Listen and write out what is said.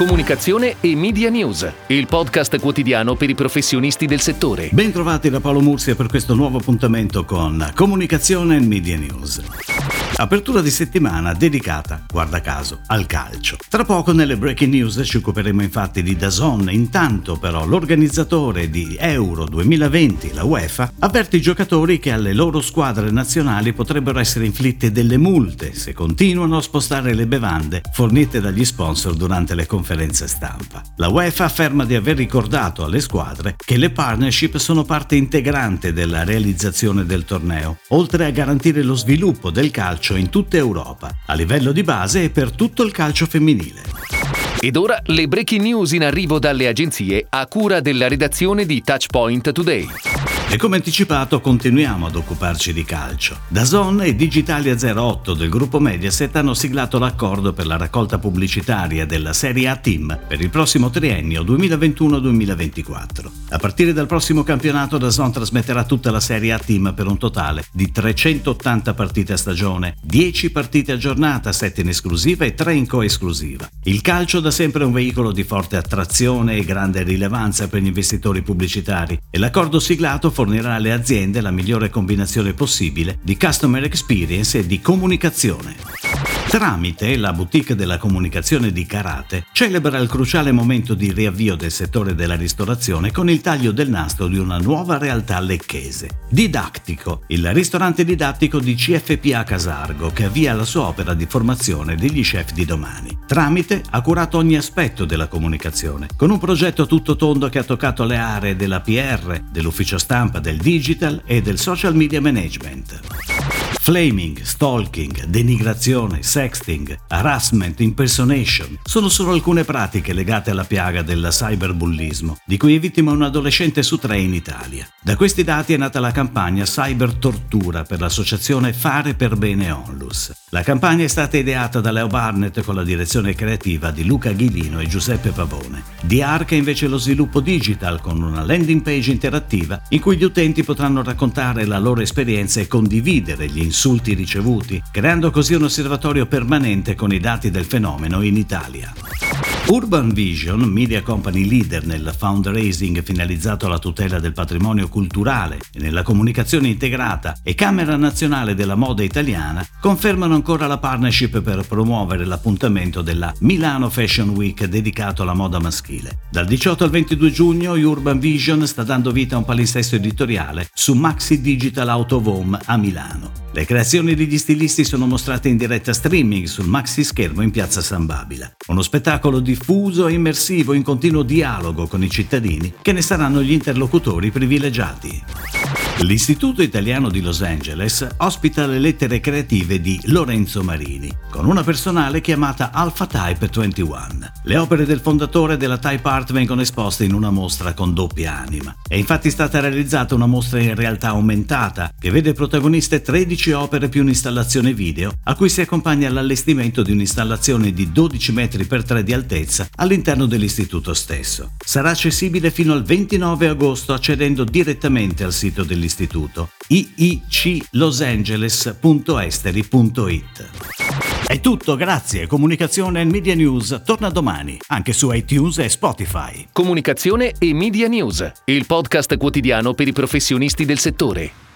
Comunicazione e Media News, il podcast quotidiano per i professionisti del settore. Bentrovati da Paolo Mursia per questo nuovo appuntamento con Comunicazione e Media News. Apertura di settimana dedicata, guarda caso, al calcio. Tra poco nelle breaking news ci occuperemo infatti di Dazon, intanto però l'organizzatore di Euro 2020, la UEFA, avverte i giocatori che alle loro squadre nazionali potrebbero essere inflitte delle multe se continuano a spostare le bevande fornite dagli sponsor durante le conferenze stampa. La UEFA afferma di aver ricordato alle squadre che le partnership sono parte integrante della realizzazione del torneo, oltre a garantire lo sviluppo del calcio calcio in tutta Europa, a livello di base e per tutto il calcio femminile. Ed ora le breaking news in arrivo dalle agenzie a cura della redazione di Touchpoint Today. E come anticipato continuiamo ad occuparci di calcio. Dazon e Digitalia 08 del gruppo Mediaset hanno siglato l'accordo per la raccolta pubblicitaria della Serie A Team per il prossimo triennio 2021-2024. A partire dal prossimo campionato Dazon trasmetterà tutta la Serie A Team per un totale di 380 partite a stagione, 10 partite a giornata, 7 in esclusiva e 3 in coesclusiva. Il calcio da sempre è un veicolo di forte attrazione e grande rilevanza per gli investitori pubblicitari e l'accordo siglato fornirà alle aziende la migliore combinazione possibile di customer experience e di comunicazione. Tramite la boutique della comunicazione di Karate celebra il cruciale momento di riavvio del settore della ristorazione con il taglio del nastro di una nuova realtà lecchese. Didactico, il ristorante didattico di CFPA Casargo che avvia la sua opera di formazione degli chef di domani. Tramite ha curato ogni aspetto della comunicazione, con un progetto tutto tondo che ha toccato le aree della PR, dell'ufficio stampa, del digital e del social media management. Flaming, stalking, denigrazione, sexting, harassment, impersonation sono solo alcune pratiche legate alla piaga del cyberbullismo, di cui è vittima un adolescente su tre in Italia. Da questi dati è nata la campagna Cyber Tortura per l'associazione Fare per Bene Onlus. La campagna è stata ideata da Leo Barnett con la direzione creativa di Luca Ghilino e Giuseppe Pavone. Di Arca invece lo sviluppo digital con una landing page interattiva in cui gli utenti potranno raccontare la loro esperienza e condividere gli insulti ricevuti, creando così un osservatorio permanente con i dati del fenomeno in Italia. Urban Vision, media company leader nel fundraising finalizzato alla tutela del patrimonio culturale e nella comunicazione integrata e Camera Nazionale della Moda Italiana, confermano ancora la partnership per promuovere l'appuntamento della Milano Fashion Week dedicato alla moda maschile. Dal 18 al 22 giugno Urban Vision sta dando vita a un palinsesto editoriale su Maxi Digital Out of Home a Milano. Le creazioni degli stilisti sono mostrate in diretta streaming sul maxi schermo in piazza San Babila. Uno spettacolo diffuso e immersivo in continuo dialogo con i cittadini che ne saranno gli interlocutori privilegiati. L'Istituto Italiano di Los Angeles ospita le lettere creative di Lorenzo Marini, con una personale chiamata Alpha Type 21. Le opere del fondatore della Type Art vengono esposte in una mostra con doppia anima. È infatti stata realizzata una mostra in realtà aumentata, che vede protagoniste 13 opere più un'installazione video, a cui si accompagna l'allestimento di un'installazione di 12 metri x 3 di altezza all'interno dell'istituto stesso. Sarà accessibile fino al 29 agosto accedendo direttamente al sito dell'istituto istituto iiclosangeles.esteri.it. È tutto, grazie. Comunicazione e Media News torna domani, anche su iTunes e Spotify. Comunicazione e Media News, il podcast quotidiano per i professionisti del settore.